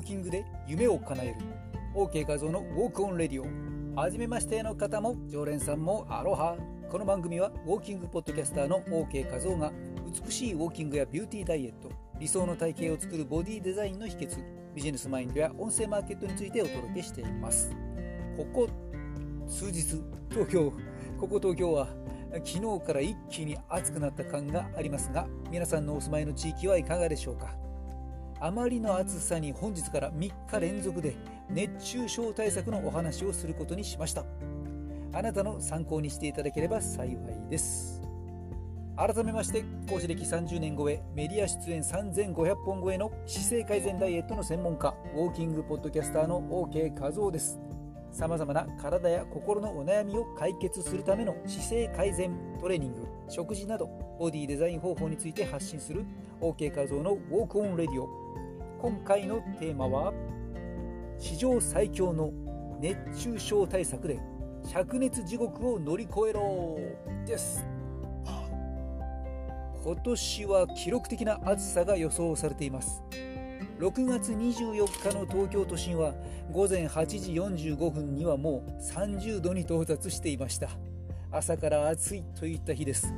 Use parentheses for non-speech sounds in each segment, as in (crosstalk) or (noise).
ーキングで夢を叶える。OK 画像の Walk on Radio。はじめましての方も常連さんもアロハ。この番組はウォーキングポッドキャスターの OK 画像が美しいウォーキングやビューティーダイエット。理想の体型を作るボディデザインの秘訣。ビジネスマインドや音声マーケットについてお届けしています。ここ数日東京。ここ東京は昨日から一気に暑くなった感がありますが皆さんのお住まいの地域はいかがでしょうか？あまりの暑さに本日から3日連続で熱中症対策のお話をすることにしました。あなたの参考にしていただければ幸いです。改めまして講師歴30年超えメディア出演3500本超えの姿勢改善ダイエットの専門家ウォーキングポッドキャスターの OK 和夫です。さまざまな体や心のお悩みを解決するための姿勢改善トレーニング食事などボディデザイン方法について発信する OK 画像のウォークオンレディオ。今回のテーマは史上最強の熱中症対策で灼熱地獄を乗り越えろです。今年は記録的な暑さが予想されています。6月24日の東京都心は午前8時45分にはもう30度に到達していました。朝から暑いといった日です。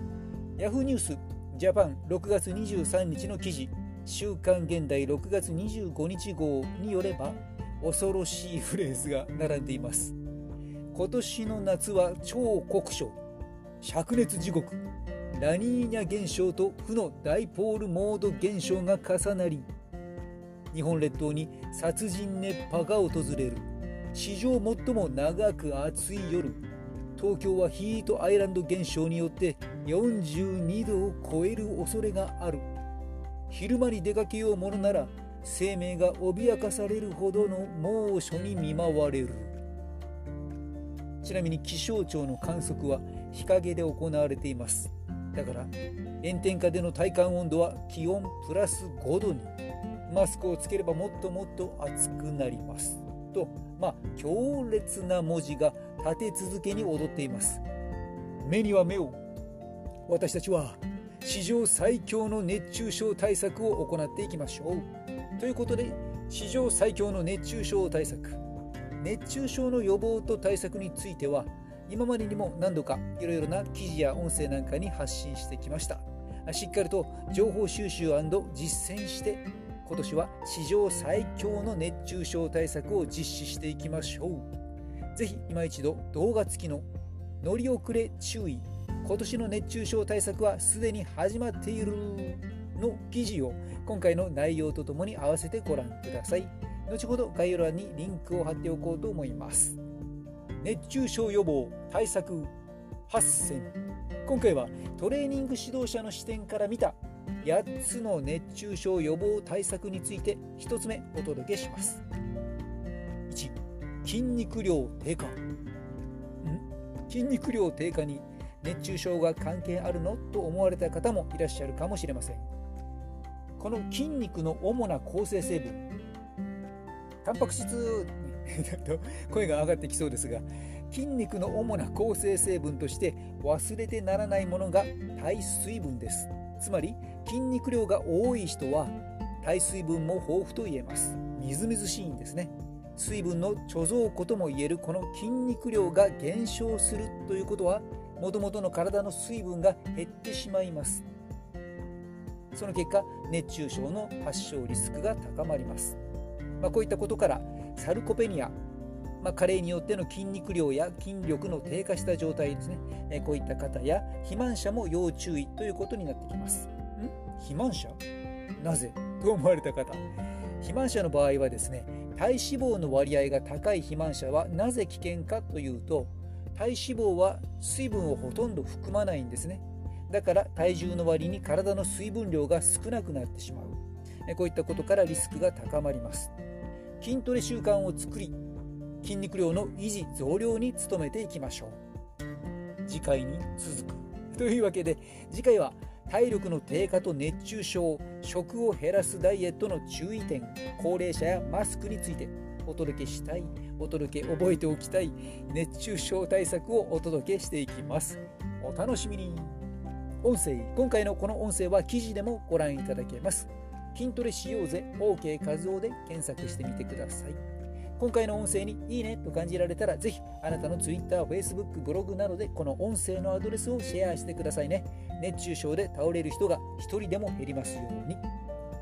Yahoo ニュースジャパン6月23日の記事。週刊現代6月25日号によれば恐ろしいフレーズが並んでいます。今年の夏は超酷暑。灼熱地獄。ラニーニャ現象と負のダイポールモード現象が重なり日本列島に殺人熱波が訪れる。史上最も長く暑い夜。東京はヒートアイランド現象によって42度を超える恐れがある。昼間に出かけようものなら生命が脅かされるほどの猛暑に見舞われる。ちなみに気象庁の観測は日陰で行われています。だから炎天下での体感温度は気温プラス5度に。マスクをつければもっともっと暑くなります。とまあ強烈な文字が立て続けに踊っています。目には目を私たちは史上最強の熱中症対策を行っていきましょう。ということで史上最強の熱中症対策。熱中症の予防と対策については今までにも何度かいろいろな記事や音声なんかに発信してきました。しっかりと情報収集実践して今年は史上最強の熱中症対策を実施していきましょう。ぜひ今一度動画付きの乗り遅れ注意。今年の熱中症対策はすでに始まっているの記事を今回の内容とともに合わせてご覧ください。後ほど概要欄にリンクを貼っておこうと思います。熱中症予防対策8選。今回はトレーニング指導者の視点から見た8つの熱中症予防対策について1つ目お届けします。1筋肉量低下。ん？筋肉量低下に熱中症が関係あるのと思われた方もいらっしゃるかもしれません。この筋肉の主な構成成分。タンパク質 (laughs) 声が上がってきそうですが筋肉の主な構成成分として忘れてならないものが体水分です。つまり筋肉量が多い人は体水分も豊富と言えます。みずみずしいんですね。水分の貯蔵庫とも言えるこの筋肉量が減少するということはもともとの体の水分が減ってしまいます。その結果熱中症の発症リスクが高まります、まあ、こういったことからサルコペニアまあ、加齢によっての筋肉量や筋力の低下した状態ですね、えこういった方や肥満者も要注意ということになってきます。肥満者？なぜ？と思われた方。肥満者の場合はですね体脂肪の割合が高い肥満者はなぜ危険かというと体脂肪は水分をほとんど含まないんですね。だから体重の割に体の水分量が少なくなってしまう。こういったことからリスクが高まります。筋トレ習慣を作り筋肉量の維持増量に努めていきましょう。次回に続く。というわけで次回は体力の低下と熱中症食を減らすダイエットの注意点高齢者やマスクについてお届けしたいお届け覚えておきたい熱中症対策をお届けしていきます。お楽しみに。音声今回のこの音声は記事でもご覧いただけます。筋トレしようぜ。OK 和夫で検索してみてください。今回の音声にいいねと感じられたら、ぜひあなたの Twitter、Facebook、ブログなどでこの音声のアドレスをシェアしてくださいね。熱中症で倒れる人が一人でも減りますように。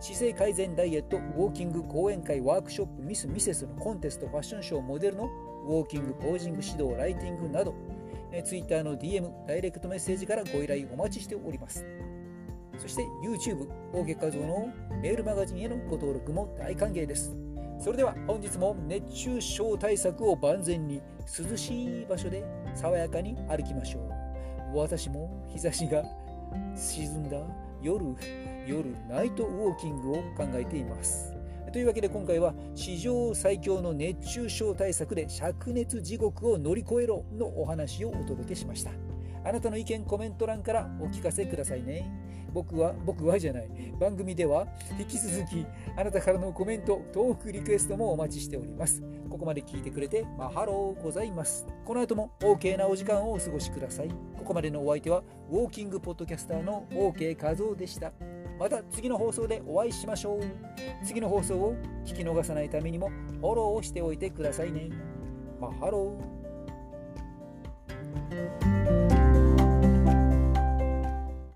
姿勢改善ダイエット、ウォーキング、講演会、ワークショップ、ミス・ミセスのコンテスト、ファッションショー、モデルのウォーキング、ポージング指導、ライティングなど、Twitter の DM、ダイレクトメッセージからご依頼お待ちしております。そして YouTube、大月画像のメールマガジンへのご登録も大歓迎です。それでは本日も熱中症対策を万全に涼しい場所で爽やかに歩きましょう。私も日差しが沈んだ夜、夜ナイトウォーキングを考えています。というわけで今回は史上最強の熱中症対策で灼熱地獄を乗り越えろのお話をお届けしました。あなたの意見コメント欄からお聞かせくださいね。僕は、僕はじゃない。番組では引き続きあなたからのコメント、トークリクエストもお待ちしております。ここまで聞いてくれてマハローございます。この後も OK なお時間をお過ごしください。ここまでのお相手はウォーキングポッドキャスターの OK 和夫でした。また次の放送でお会いしましょう。次の放送を聞き逃さないためにもフォローをしておいてくださいね。マハロー。